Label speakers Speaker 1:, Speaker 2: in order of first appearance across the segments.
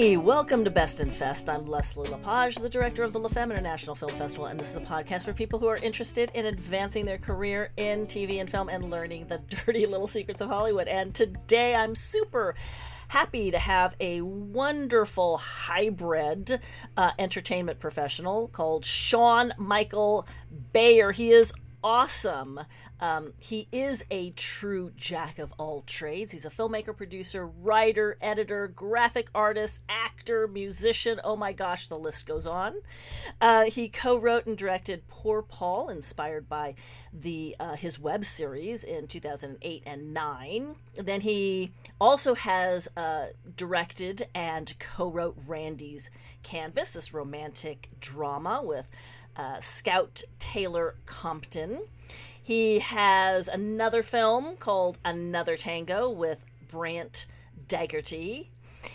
Speaker 1: Hey, welcome to Best in Fest. I'm Leslie LaPage, the director of the La Femme International Film Festival, and this is a podcast for people who are interested in advancing their career in TV and film and learning the dirty little secrets of Hollywood. And today I'm super happy to have a wonderful hybrid uh, entertainment professional called Sean Michael Bayer. He is awesome. Um, he is a true jack of all trades. He's a filmmaker, producer, writer, editor, graphic artist, actor, musician. Oh my gosh, the list goes on. Uh, he co-wrote and directed Poor Paul, inspired by the uh, his web series in 2008 and 9. Then he also has uh, directed and co-wrote Randy's Canvas, this romantic drama with uh, Scout Taylor Compton. He has another film called Another Tango with Brant Daugherty.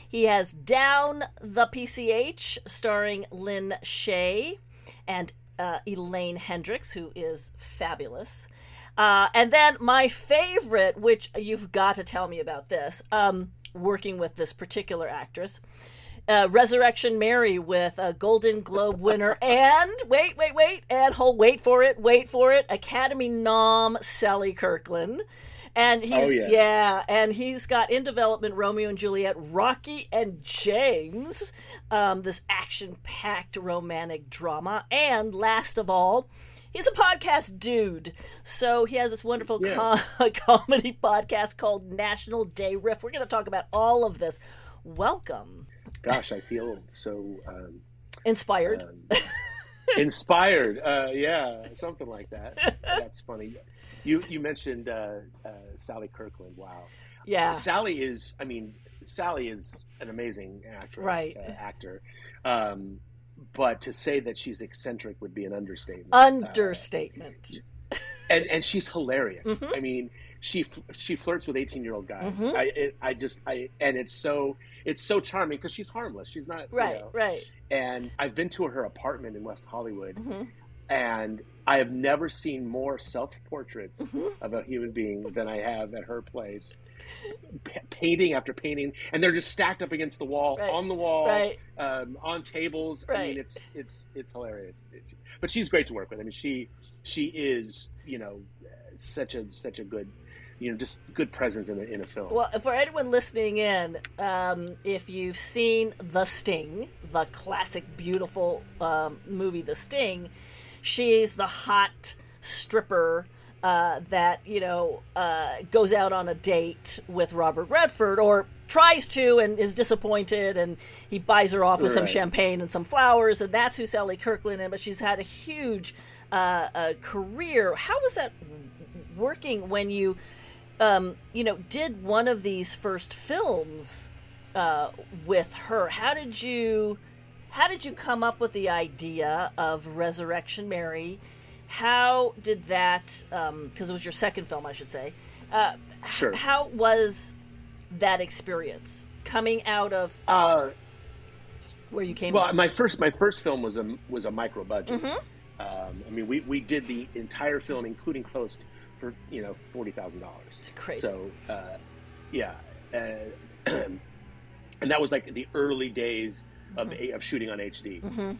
Speaker 1: He has Down the PCH starring Lin Shaye and uh, Elaine Hendrix, who is fabulous. Uh, and then my favorite, which you've got to tell me about this, um, working with this particular actress, uh, Resurrection Mary with a Golden Globe winner and wait, wait, wait, and hold, wait for it, wait for it, Academy nom Sally Kirkland. And he's oh, yeah. yeah. and he's got in development Romeo and Juliet, Rocky and James, um, this action-packed romantic drama, and last of all, he's a podcast dude. So he has this wonderful yes. com- comedy podcast called National Day Riff. We're going to talk about all of this. Welcome
Speaker 2: gosh, I feel so um,
Speaker 1: inspired. Um,
Speaker 2: inspired, uh, yeah, something like that. That's funny. You you mentioned uh, uh, Sally Kirkland. Wow.
Speaker 1: Yeah.
Speaker 2: Sally is. I mean, Sally is an amazing actress,
Speaker 1: right?
Speaker 2: Uh, actor. Um, but to say that she's eccentric would be an understatement.
Speaker 1: Understatement.
Speaker 2: and and she's hilarious. Mm-hmm. I mean, she she flirts with 18 year old guys. Mm-hmm. I it, I just I and it's so it's so charming because she's harmless. She's not
Speaker 1: right,
Speaker 2: you know,
Speaker 1: right.
Speaker 2: And I've been to her apartment in West Hollywood, mm-hmm. and I have never seen more self portraits mm-hmm. of a human being than I have at her place. P- painting after painting, and they're just stacked up against the wall,
Speaker 1: right.
Speaker 2: on the wall,
Speaker 1: right.
Speaker 2: um, on tables.
Speaker 1: Right.
Speaker 2: I mean, it's it's it's hilarious. But she's great to work with. I mean, she she is you know such a such a good you know just good presence in a, in a film.
Speaker 1: Well, for anyone listening in, um, if you've seen The Sting, the classic, beautiful um, movie, The Sting, she's the hot stripper. Uh, that you know uh, goes out on a date with Robert Redford, or tries to and is disappointed, and he buys her off with right. some champagne and some flowers, and that's who Sally Kirkland is. But she's had a huge uh, career. How was that working when you um, you know, did one of these first films uh, with her. How did you how did you come up with the idea of Resurrection Mary? How did that because um, it was your second film, I should say. Uh,
Speaker 2: sure.
Speaker 1: How was that experience coming out of
Speaker 2: uh,
Speaker 1: where you came? From?
Speaker 2: Well, my first my first film was a was a micro budget. Mm-hmm. Um, I mean, we, we did the entire film, including post for you know forty thousand dollars.
Speaker 1: It's crazy.
Speaker 2: So uh, yeah, uh, and that was like the early days of mm-hmm. of shooting on HD, mm-hmm.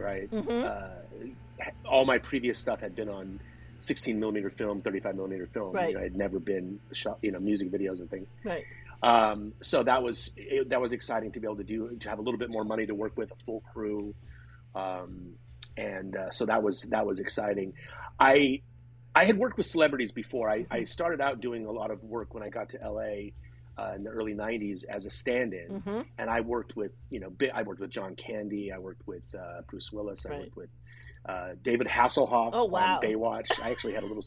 Speaker 2: right? Mm-hmm. Uh, all my previous stuff had been on 16 millimeter film, 35 millimeter film.
Speaker 1: Right.
Speaker 2: You know, I had never been shot, you know, music videos and things.
Speaker 1: Right.
Speaker 2: Um, so that was it, that was exciting to be able to do to have a little bit more money to work with a full crew, um, and uh, so that was that was exciting. I I had worked with celebrities before. I, I, mm-hmm. started out doing a lot of work when I got to LA uh, in the early '90s as a stand-in, mm-hmm. and I worked with you know I worked with John Candy, I worked with uh, Bruce Willis, I worked with uh, David Hasselhoff
Speaker 1: oh, wow.
Speaker 2: on Baywatch. I actually had a little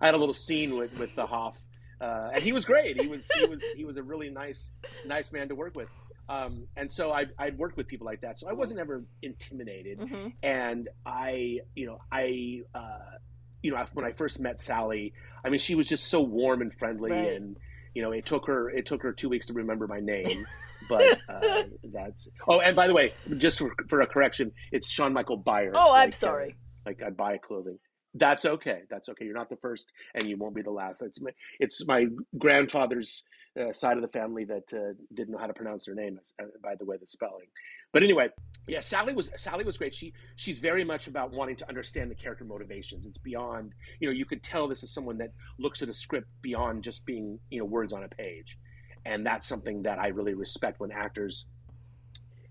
Speaker 2: I had a little scene with with the Hoff, uh, and he was great. He was he was he was a really nice nice man to work with. Um, and so I, I'd worked with people like that, so I wasn't ever intimidated. Mm-hmm. And I, you know, I uh, you know, when I first met Sally, I mean, she was just so warm and friendly,
Speaker 1: right.
Speaker 2: and you know, it took her it took her two weeks to remember my name, but uh, that's. Oh, and by the way, just for, for a correction, it's Sean Michael Byer.
Speaker 1: Oh, I'm like, uh, sorry.
Speaker 2: Uh, like I buy clothing. That's okay. That's okay. You're not the first, and you won't be the last. It's my it's my grandfather's uh, side of the family that uh, didn't know how to pronounce their name uh, by the way the spelling but anyway yeah sally was sally was great she she's very much about wanting to understand the character motivations it's beyond you know you could tell this is someone that looks at a script beyond just being you know words on a page and that's something that i really respect when actors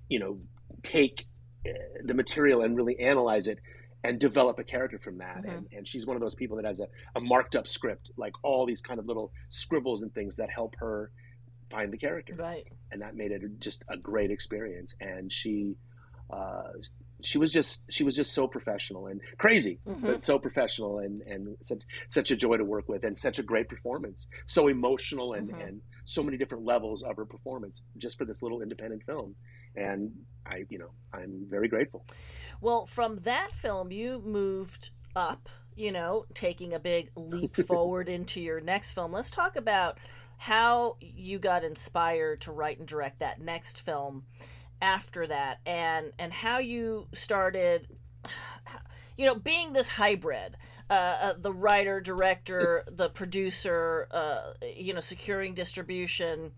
Speaker 2: you know take uh, the material and really analyze it and develop a character from that. Mm-hmm. And, and she's one of those people that has a, a marked up script, like all these kind of little scribbles and things that help her find the character.
Speaker 1: Right.
Speaker 2: And that made it just a great experience. And she, uh, she was just she was just so professional and crazy, mm-hmm. but so professional and and such such a joy to work with and such a great performance. So emotional and mm-hmm. and so many different levels of her performance just for this little independent film. And I, you know, I'm very grateful.
Speaker 1: Well, from that film, you moved up. You know, taking a big leap forward into your next film. Let's talk about how you got inspired to write and direct that next film after that and and how you started you know being this hybrid uh, uh, the writer director the producer uh, you know securing distribution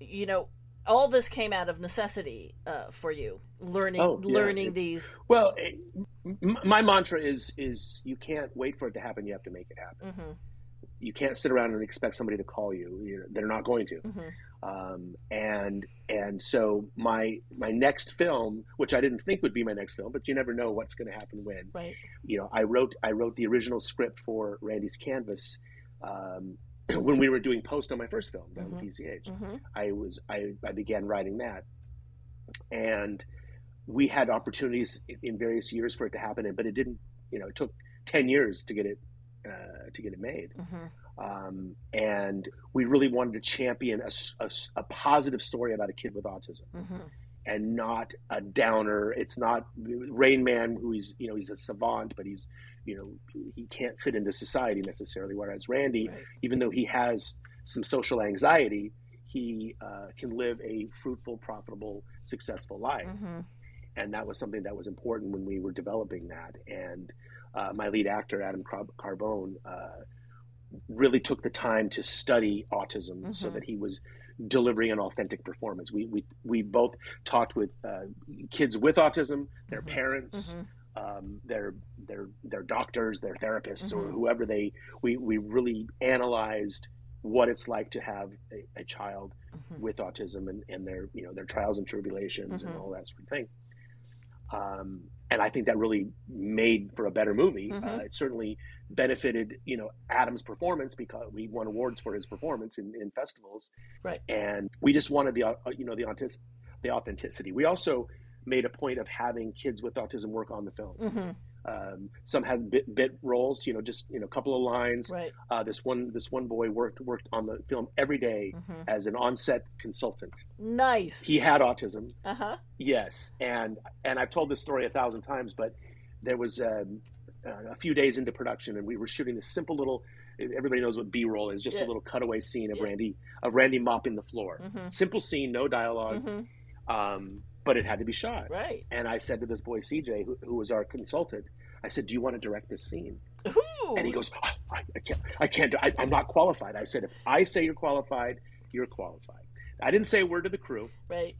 Speaker 1: you know all this came out of necessity uh, for you learning oh, yeah, learning these
Speaker 2: well it, my mantra is is you can't wait for it to happen you have to make it happen mm-hmm. You can't sit around and expect somebody to call you, you know, they're not going to mm-hmm. Um, and and so my my next film, which I didn't think would be my next film, but you never know what's going to happen when.
Speaker 1: Right.
Speaker 2: You know, I wrote I wrote the original script for Randy's Canvas um, when we were doing post on my first film down mm-hmm. PCH. Mm-hmm. I was I, I began writing that, and we had opportunities in various years for it to happen, but it didn't. You know, it took ten years to get it uh, to get it made. Mm-hmm. Um, and we really wanted to champion a, a, a, positive story about a kid with autism. Mm-hmm. And not a downer. It's not Rain Man, who he's you know he's a savant, but he's you know he can't fit into society necessarily. Whereas Randy, right. even though he has some social anxiety, he uh, can live a fruitful, profitable, successful life. Mm-hmm. And that was something that was important when we were developing that. And uh, my lead actor, Adam Carbone, uh, really took the time to study autism mm-hmm. so that he was delivering an authentic performance. We we we both talked with uh, kids with autism, their mm-hmm. parents, mm-hmm. um, their their their doctors, their therapists, or mm-hmm. whoever they. We we really analyzed what it's like to have a, a child mm-hmm. with autism and, and their you know their trials and tribulations and mm-hmm. all that sort of thing. Um, and I think that really made for a better movie. Mm-hmm. Uh, it certainly benefited, you know, Adam's performance because we won awards for his performance in, in festivals,
Speaker 1: right?
Speaker 2: And we just wanted the, uh, you know, the the authenticity. We also made a point of having kids with autism work on the film. Mm-hmm. Um, some had bit, bit roles, you know, just you know, a couple of lines.
Speaker 1: Right.
Speaker 2: Uh, this one, this one boy worked worked on the film every day mm-hmm. as an on-set consultant.
Speaker 1: Nice.
Speaker 2: He had autism.
Speaker 1: Uh huh.
Speaker 2: Yes, and and I've told this story a thousand times, but there was um, uh, a few days into production, and we were shooting this simple little. Everybody knows what B-roll is, just yeah. a little cutaway scene of yeah. Randy of Randy mopping the floor. Mm-hmm. Simple scene, no dialog mm-hmm. um, but it had to be shot.
Speaker 1: Right.
Speaker 2: And I said to this boy CJ, who, who was our consultant, I said, "Do you want to direct this scene?"
Speaker 1: Ooh.
Speaker 2: And he goes, oh, I, I, can't. I can't. I, I'm not qualified." I said, "If I say you're qualified, you're qualified." I didn't say a word to the crew.
Speaker 1: Right.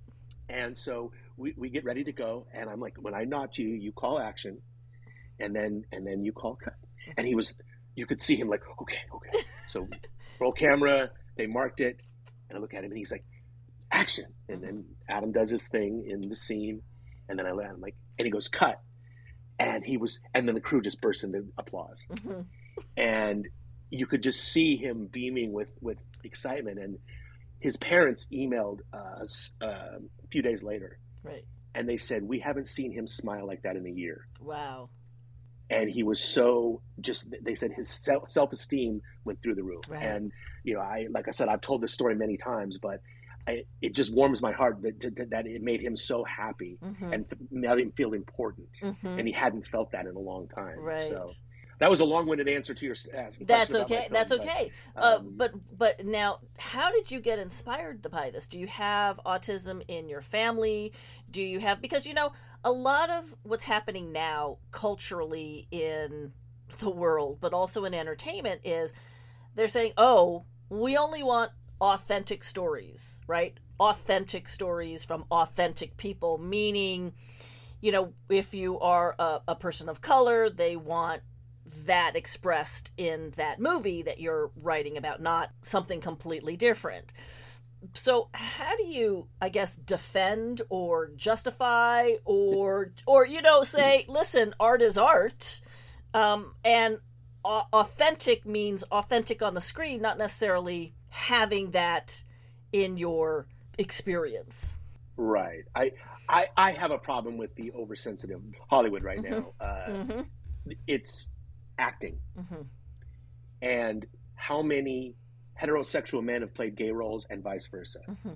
Speaker 2: And so we, we get ready to go, and I'm like, when I nod to you, you call action, and then and then you call cut. And he was, you could see him like, okay, okay. So roll camera. They marked it, and I look at him, and he's like, action. And then Adam does his thing in the scene, and then I let him like, and he goes cut, and he was, and then the crew just burst into applause, mm-hmm. and you could just see him beaming with with excitement. And his parents emailed us uh, a few days later,
Speaker 1: right?
Speaker 2: And they said we haven't seen him smile like that in a year.
Speaker 1: Wow.
Speaker 2: And he was so just. They said his self esteem went through the roof. Right. And you know, I like I said, I've told this story many times, but I, it just warms my heart that, to, to, that it made him so happy mm-hmm. and made him feel important. Mm-hmm. And he hadn't felt that in a long time.
Speaker 1: Right.
Speaker 2: So that was a long-winded answer to your ask.
Speaker 1: That's okay. Film, That's okay. But, uh, um, but but now, how did you get inspired by this? Do you have autism in your family? Do you have because you know a lot of what's happening now culturally in the world, but also in entertainment, is they're saying, "Oh, we only want authentic stories, right? Authentic stories from authentic people, meaning, you know, if you are a, a person of color, they want that expressed in that movie that you're writing about, not something completely different. So how do you, I guess, defend or justify or or you know say, listen, art is art, um, and authentic means authentic on the screen, not necessarily having that in your experience.
Speaker 2: Right. I I, I have a problem with the oversensitive Hollywood right mm-hmm. now. Uh, mm-hmm. It's acting. Mm-hmm. And how many heterosexual men have played gay roles and vice versa? Mm-hmm.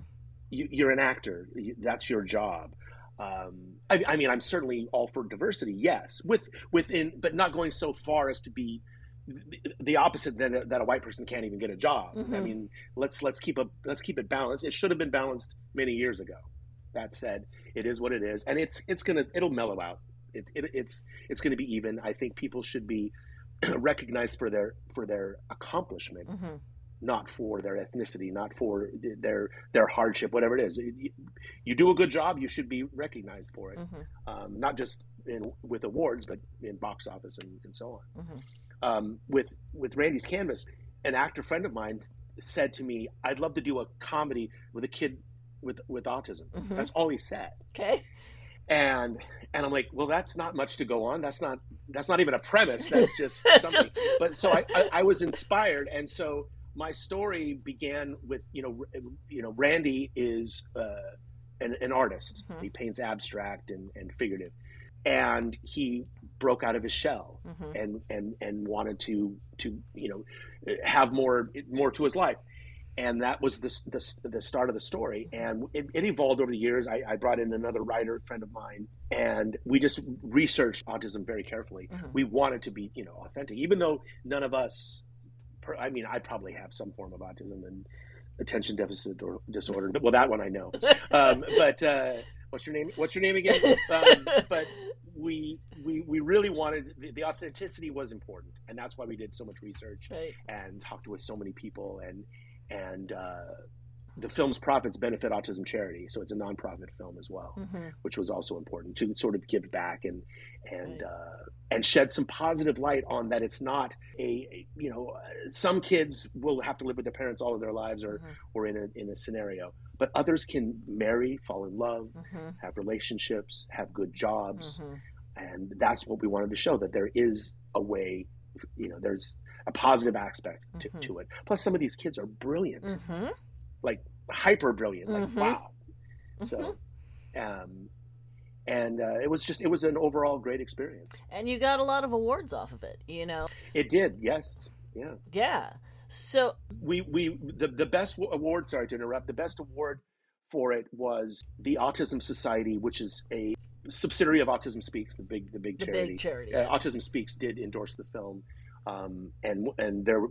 Speaker 2: You, are an actor. That's your job. Um, I, I, mean, I'm certainly all for diversity, yes, with within, but not going so far as to be the opposite then that a white person can't even get a job. Mm-hmm. I mean, let's let's keep a let's keep it balanced. It should have been balanced many years ago. That said, it is what it is, and it's it's gonna it'll mellow out. It, it, it's it's going to be even. I think people should be recognized for their for their accomplishment, mm-hmm. not for their ethnicity, not for their their hardship, whatever it is. You, you do a good job, you should be recognized for it, mm-hmm. um, not just in, with awards, but in box office and, and so on. Um, with with Randy's Canvas, an actor friend of mine said to me, "I'd love to do a comedy with a kid with with autism." Mm-hmm. That's all he said.
Speaker 1: Okay
Speaker 2: and and I'm like, well, that's not much to go on. That's not that's not even a premise. That's just something. just... But so I, I, I was inspired, and so my story began with you know you know Randy is uh, an, an artist. Mm-hmm. He paints abstract and, and figurative, and he broke out of his shell mm-hmm. and and and wanted to to you know have more more to his life. And that was the, the, the, start of the story. And it, it evolved over the years. I, I, brought in another writer friend of mine and we just researched autism very carefully. Mm-hmm. we wanted to be you know authentic even though none of us i mean i probably have some form of autism and attention deficit or disorder. Well that one i know. Um, but uh, what's your name what's your name again um, but we we we really wanted the, the, authenticity was important and that's why we did so much research right. and talked with so many people and and uh, the film's profits benefit autism charity so it's a nonprofit film as well mm-hmm. which was also important to sort of give back and and right. uh, and shed some positive light on that it's not a, a, you know some kids will have to live with their parents all of their lives or mm-hmm. or in a in a scenario but others can marry fall in love mm-hmm. have relationships have good jobs mm-hmm. and that's what we wanted to show that there is a way you know there's a positive aspect to, mm-hmm. to it. Plus, some of these kids are brilliant, mm-hmm. like hyper brilliant. Like mm-hmm. wow. So, mm-hmm. um, and uh, it was just it was an overall great experience.
Speaker 1: And you got a lot of awards off of it, you know.
Speaker 2: It did, yes, yeah,
Speaker 1: yeah. So
Speaker 2: we we the the best award. Sorry to interrupt. The best award for it was the Autism Society, which is a subsidiary of Autism Speaks, the big the big charity. The
Speaker 1: big charity.
Speaker 2: Uh, Autism Speaks did endorse the film, um, and and their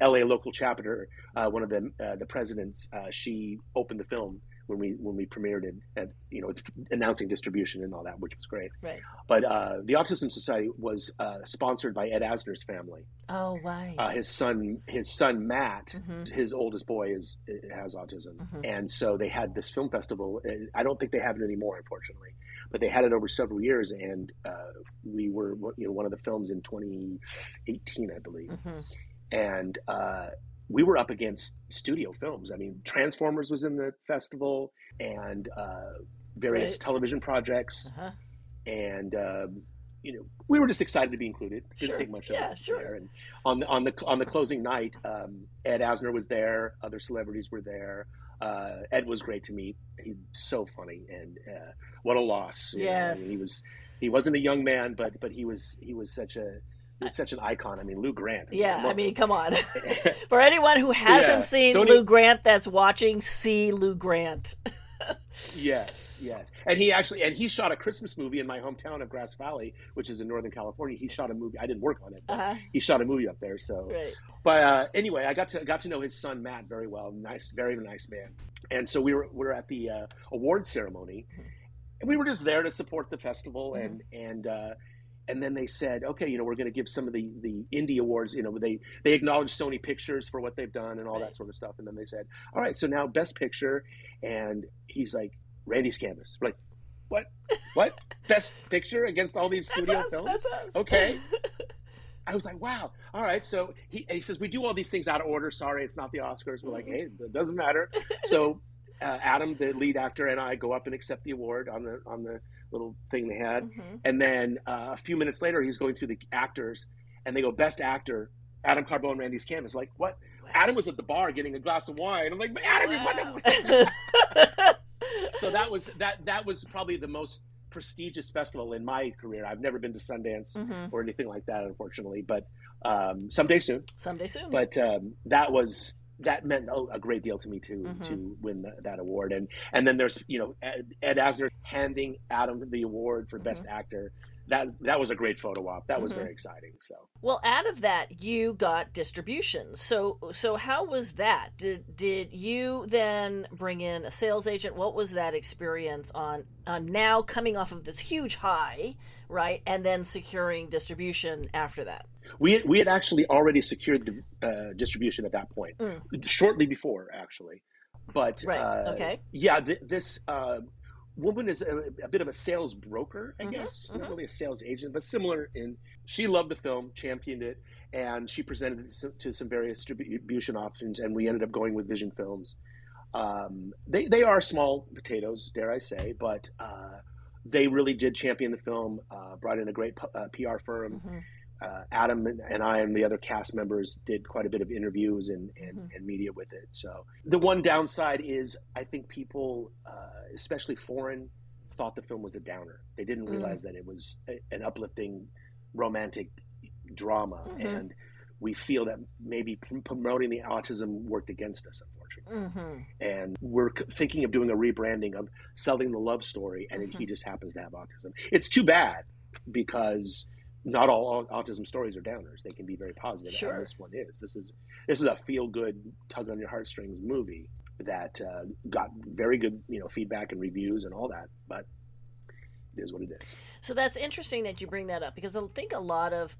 Speaker 2: LA local chapter, uh, one of the uh, the presidents, uh, she opened the film when we when we premiered it, at, you know, announcing distribution and all that, which was great.
Speaker 1: Right.
Speaker 2: But uh, the Autism Society was uh, sponsored by Ed Asner's family.
Speaker 1: Oh, right.
Speaker 2: Uh, his son, his son Matt, mm-hmm. his oldest boy is has autism, mm-hmm. and so they had this film festival. I don't think they have it anymore, unfortunately but they had it over several years, and uh, we were you know one of the films in 2018, I believe, mm-hmm. and uh, we were up against studio films. I mean, Transformers was in the festival, and uh, various right. television projects, uh-huh. and um, you know, we were just excited to be included. Didn't
Speaker 1: sure.
Speaker 2: think much
Speaker 1: of
Speaker 2: yeah,
Speaker 1: it. Sure. There.
Speaker 2: And on the on the on the closing night, um, Ed Asner was there. Other celebrities were there. Uh, Ed was great to meet. He's so funny, and uh, what a loss.
Speaker 1: Yes,
Speaker 2: I mean, he was. He wasn't a young man, but but he was he was such a such an icon. I mean, Lou Grant.
Speaker 1: yeah, I mean, come on. For anyone who hasn't yeah. seen so Lou he, Grant that's watching, see Lou Grant.
Speaker 2: yes, yes, and he actually and he shot a Christmas movie in my hometown of Grass Valley, which is in Northern California. He shot a movie. I didn't work on it. Uh-huh. He shot a movie up there. So,
Speaker 1: right.
Speaker 2: but uh, anyway, I got to got to know his son Matt very well. Nice, very nice man. And so we were we were at the uh, award ceremony, mm-hmm. and we were just there to support the festival mm-hmm. and and. Uh, and then they said, okay, you know, we're going to give some of the the indie awards. You know, they they acknowledged Sony Pictures for what they've done and all
Speaker 1: Right.
Speaker 2: that sort of stuff. And then they said, all right, so now Best Picture, and he's like, Randy's Canvas. We're like, what? What? Best Picture against all these studio
Speaker 1: us.
Speaker 2: films? Okay. I was like, wow. All right. So he, he says, we do all these things out of order. Sorry, it's not the Oscars. We're like, hey, it doesn't matter. So uh, Adam, the lead actor, and I go up and accept the award on the on the little thing they had.
Speaker 1: Mhm.
Speaker 2: And then uh, a few minutes later, he's going through the actors, and they go, best actor, Adam Carbone, Randy's Canvas. Like, what? Adam was at the bar getting a glass of wine. I'm like, Adam, what the? so that was that that was probably the most prestigious festival in my career. I've never been to Sundance
Speaker 1: Mhm.
Speaker 2: or anything like that, unfortunately. But um, someday soon.
Speaker 1: Someday soon.
Speaker 2: But um, that was that meant a, great deal to me to
Speaker 1: Mhm.
Speaker 2: to win that, that award. And and then there's you know Ed, Ed Asner handing Adam the award for best actor. That that was a great photo op. That was
Speaker 1: Mhm.
Speaker 2: very exciting. So.
Speaker 1: Well, out of that, you got distribution. So, so how was that? Did did you then bring in a sales agent? What was that experience on on now coming off of this huge high, right, and then securing distribution after that?
Speaker 2: We we had actually already secured uh, distribution at that point,
Speaker 1: Mm.
Speaker 2: shortly before actually. But
Speaker 1: Right,
Speaker 2: uh,
Speaker 1: okay.
Speaker 2: yeah, th- this uh, woman is a, a bit of a sales broker, I
Speaker 1: Mhm,
Speaker 2: guess,
Speaker 1: mhm.
Speaker 2: not really a sales agent, but similar. In she loved the film, championed it, and she presented it to- some various distribution options, and we ended up going with Vision Films. Um, they they are small potatoes, dare I say, but. Uh, they really did champion the film. Uh, brought in a great uh, PR firm
Speaker 1: Mhm.
Speaker 2: Uh, Adam and, I and the other cast members did quite a bit of interviews and, and,
Speaker 1: Mhm.
Speaker 2: and media with it. So the one downside is I think people, uh, especially foreign, thought the film was a downer. They didn't
Speaker 1: Mm.
Speaker 2: realize that it was a, an uplifting romantic drama,
Speaker 1: Mhm.
Speaker 2: and we feel that maybe p- promoting the autism worked against us, unfortunately.
Speaker 1: Mhm.
Speaker 2: And we're thinking of doing a rebranding of selling the love story, and then
Speaker 1: Mm-hmm.
Speaker 2: he just happens to have autism. It's too bad because not all autism stories are downers. They can be very positive,
Speaker 1: Sure.
Speaker 2: and this one is. This is this is a feel good, tug on your heartstrings movie that uh, got very good, you know, feedback and reviews and all that. But it is what it is.
Speaker 1: So that's interesting that you bring that up because I think a lot of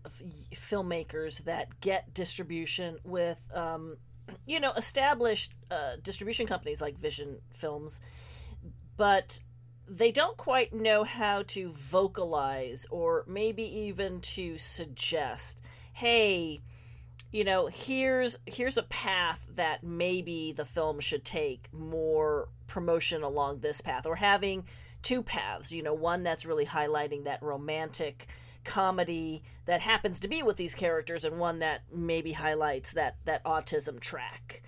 Speaker 1: filmmakers that get distribution with, um, you know, established uh, distribution companies like Vision Films, but they don't quite know how to vocalize or maybe even to suggest, hey, you know, here's here's a path that maybe the film should take more promotion along this path or having two paths you know one that's really highlighting that romantic comedy that happens to be with these characters and one that maybe highlights that that autism track.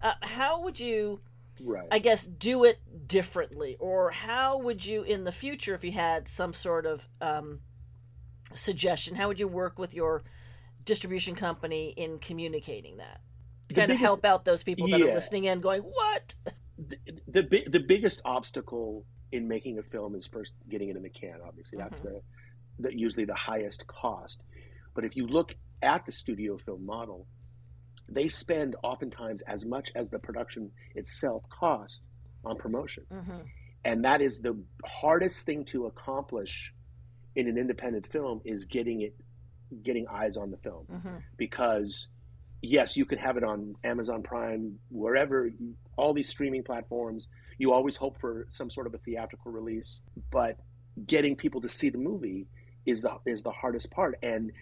Speaker 1: Uh, how would you
Speaker 2: Right.
Speaker 1: i guess do it differently or how would you in the future if you had some sort of um, suggestion how would you work with your distribution company in communicating that to
Speaker 2: The
Speaker 1: kind of help out those people that are listening in going what
Speaker 2: the the, the biggest obstacle in making a film is first getting it in the can. Obviously, that's
Speaker 1: Mm-hmm.
Speaker 2: the, the usually the highest cost. But if you look at the studio film model, they spend oftentimes as much as the production itself cost on promotion,
Speaker 1: hmm
Speaker 2: and that is the hardest thing to accomplish in an independent film is getting it getting eyes on the film
Speaker 1: hmm
Speaker 2: because yes, you can have it on Amazon Prime, wherever, all these streaming platforms. You always hope for some sort of a theatrical release, but getting people to see the movie is the is the hardest part. And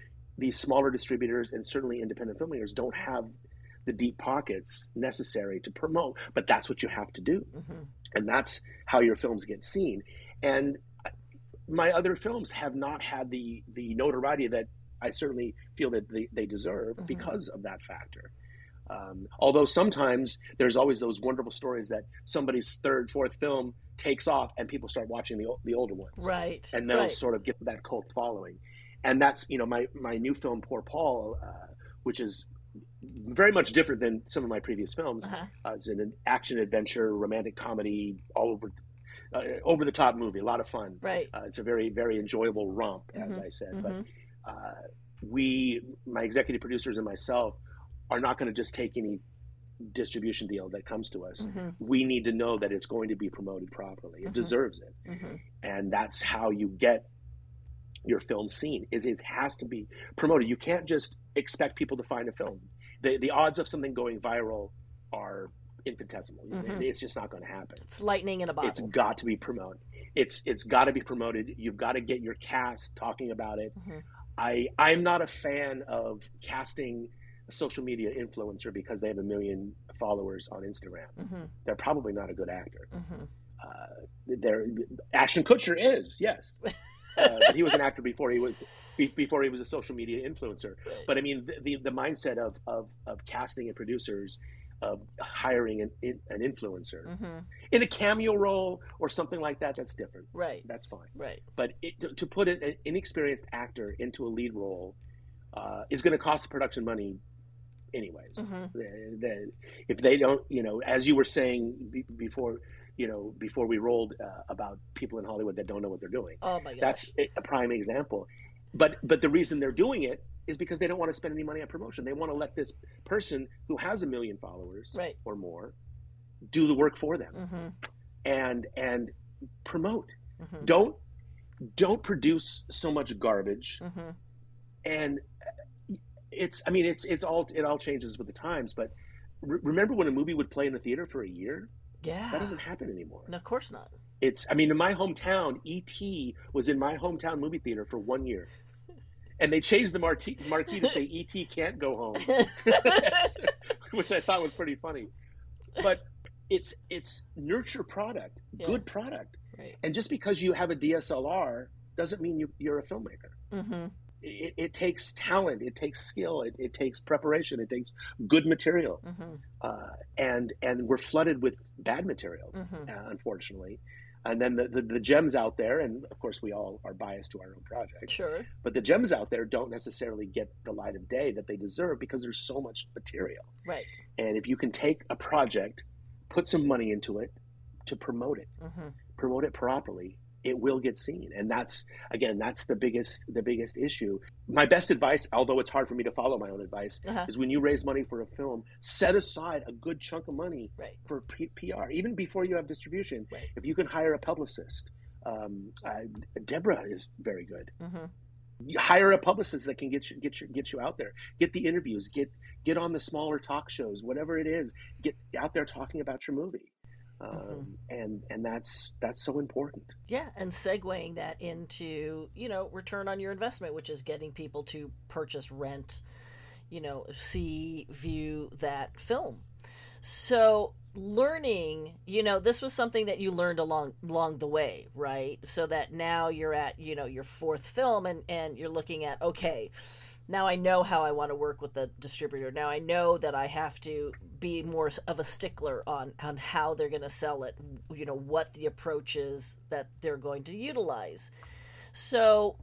Speaker 2: these smaller distributors and certainly independent filmmakers don't have the deep pockets necessary to promote, but that's what you have to do
Speaker 1: hmm
Speaker 2: and that's how your films get seen. And my other films have not had the the notoriety that I certainly feel that they, they deserve
Speaker 1: Mhm.
Speaker 2: because of that factor. Um, although sometimes there's always those wonderful stories that somebody's third, fourth film takes off and people start watching the the older ones,
Speaker 1: right
Speaker 2: and they'll
Speaker 1: right.
Speaker 2: sort of get that cult following. And that's you know my my new film Poor Paul, uh, which is very much different than some of my previous films.
Speaker 1: Uh-huh.
Speaker 2: Uh, it's an action adventure, romantic comedy, all over, uh, over the top movie. A lot of fun.
Speaker 1: right
Speaker 2: Uh, it's a very very enjoyable romp, as
Speaker 1: Mhm,
Speaker 2: I said.
Speaker 1: mhm.
Speaker 2: But uh, we, my executive producers and myself, are not going to just take any distribution deal that comes to us.
Speaker 1: Mhm,
Speaker 2: We need to know that it's going to be promoted properly. It
Speaker 1: Mhm.
Speaker 2: deserves it,
Speaker 1: mhm.
Speaker 2: and that's how you get your film seen is it has to be promoted. You can't just expect people to find a film. The, the odds of something going viral are infinitesimal.
Speaker 1: Mhm.
Speaker 2: it's just not going to happen.
Speaker 1: It's lightning in a bottle.
Speaker 2: it's got to be promoted. It's it's got to be promoted. You've got to get your cast talking about it.
Speaker 1: Mhm.
Speaker 2: i i'm not a fan of casting a social media influencer because they have a million followers on instagram.
Speaker 1: Hmm
Speaker 2: they're probably not a good actor.
Speaker 1: Hmm
Speaker 2: uh, there, Ashton Kutcher is yes, uh, but he was an actor before he was before he was a social media influencer. But I mean, the the, the mindset of, of of casting and producers of hiring an an influencer
Speaker 1: hmm
Speaker 2: in a cameo role or something like that, that's different.
Speaker 1: Right.
Speaker 2: That's fine.
Speaker 1: Right.
Speaker 2: But it, to, to put an, inexperienced actor into a lead role uh, is going to cost the production money, anyways.
Speaker 1: Mhm.
Speaker 2: The- the- if they don't, you know, as you were saying be, before, you know, before we rolled uh, about people in Hollywood that don't know what they're doing.
Speaker 1: Oh my gosh.
Speaker 2: That's a prime example. But but the reason they're doing it is because they don't want to spend any money on promotion. They want to let this person who has a million followers
Speaker 1: right.
Speaker 2: or more do the work for them
Speaker 1: hmm
Speaker 2: and and promote.
Speaker 1: hmm
Speaker 2: Don't don't produce so much garbage
Speaker 1: hmm
Speaker 2: and it's i mean it's it's all it all changes with the times but re- remember when a movie would play in the theater for a year
Speaker 1: Yeah.
Speaker 2: that doesn't happen anymore
Speaker 1: No, of course not.
Speaker 2: it's i mean in my hometown et was in my hometown movie theater for one year and they changed the marquee, marquee to say et can't go home which i thought was pretty funny but it's it's nurture product
Speaker 1: Yeah.
Speaker 2: good product
Speaker 1: right.
Speaker 2: and just because you have a dslr doesn't mean you, you're a filmmaker
Speaker 1: hmm
Speaker 2: it, it takes talent, it takes skill, it, it takes preparation, it takes good material,
Speaker 1: hmm
Speaker 2: uh, and and we're flooded with bad material,
Speaker 1: hmm
Speaker 2: uh, unfortunately. And then the, the the gems out there, and of course we all are biased to our own project,
Speaker 1: Sure.
Speaker 2: but the gems out there don't necessarily get the light of day that they deserve because there's so much material.
Speaker 1: Right.
Speaker 2: And if you can take a project, put some money into it, to promote it,
Speaker 1: hmm
Speaker 2: promote it properly it will get seen. And that's again that's the biggest the biggest issue. My best advice although it's hard for me to follow my own advice
Speaker 1: Uh-huh.
Speaker 2: is when you raise money for a film set aside a good chunk of money
Speaker 1: Right.
Speaker 2: for P- pr even before you have distribution.
Speaker 1: Right.
Speaker 2: if you can hire a publicist um, uh, deborah is very good.
Speaker 1: Hmm
Speaker 2: you hire a publicist that can get you get you get you out there. Get the interviews. Get get on the smaller talk shows whatever it is. Get out there talking about your movie um,
Speaker 1: Mhm.
Speaker 2: and and that's that's so important
Speaker 1: Yeah, and segueing that into you know return on your investment, which is getting people to purchase, rent, you know, see, view that film. So learning, you know, this was something that you learned along along the way, right? So that now you're at you know your fourth film, and and you're looking at okay. Now I know how I want to work with the distributor. Now I know that I have to be more of a stickler on on how they're going to sell it. You know what the approach is that they're going to utilize. So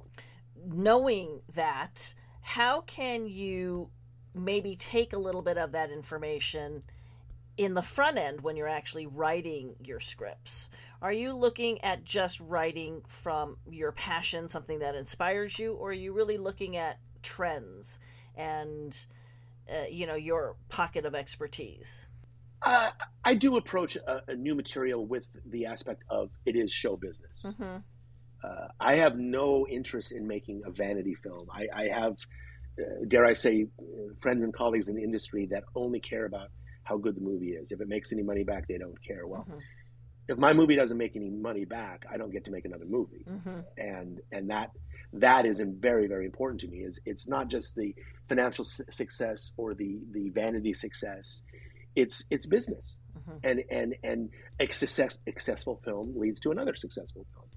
Speaker 1: knowing that, how can you maybe take a little bit of that information in the front end when you're actually writing your scripts? Are you looking at just writing from your passion, something that inspires you, or are you really looking at trends and uh, you know your pocket of expertise?
Speaker 2: Uh, I do approach a, a new material with the aspect of it is show business.
Speaker 1: Mm-hmm.
Speaker 2: Uh, I have no interest in making a vanity film. I, I have, uh, dare I say, uh, friends and colleagues in the industry that only care about how good the movie is. If it makes any money back, they don't care. Well,
Speaker 1: Mhm.
Speaker 2: if my movie doesn't make any money back, I don't get to make another movie.
Speaker 1: Mm-hmm.
Speaker 2: and and that that is very very important to me is it's not just the financial success or the the vanity success. It's it's business.
Speaker 1: Mhm.
Speaker 2: and and and a success, successful film leads to another successful film.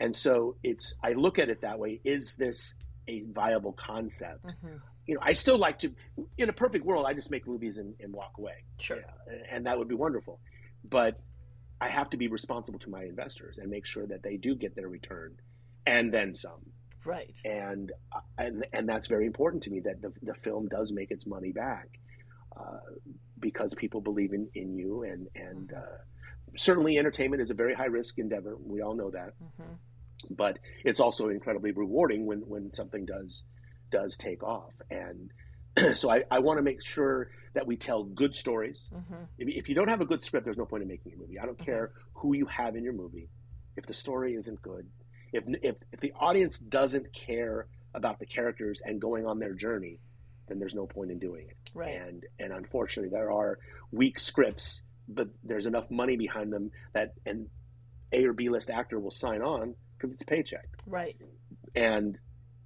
Speaker 2: And so it's i look at it that way. Is this a viable concept?
Speaker 1: Mm-hmm.
Speaker 2: you know i still like to in a perfect world i just make movies and, and walk away.
Speaker 1: Sure.
Speaker 2: yeah, and that would be wonderful. But i have to be responsible to my investors and make sure that they do get their return and then some
Speaker 1: Right.
Speaker 2: and and and that's very important to me that the, the film does make its money back uh, because people believe in, in you and and uh, certainly entertainment is a very high risk endeavor we all know that
Speaker 1: Mm-hmm.
Speaker 2: but it's also incredibly rewarding when when something does does take off and so I, I want to make sure that we tell good stories
Speaker 1: Mm-hmm.
Speaker 2: if, if you don't have a good script there's no point in making a movie i don't
Speaker 1: Mhm.
Speaker 2: care who you have in your movie if the story isn't good If, if if the audience doesn't care about the characters and going on their journey, then there's no point in doing it.
Speaker 1: Right.
Speaker 2: And and unfortunately, there are weak scripts, but there's enough money behind them that an A or B list actor will sign on because it's a paycheck.
Speaker 1: Right.
Speaker 2: And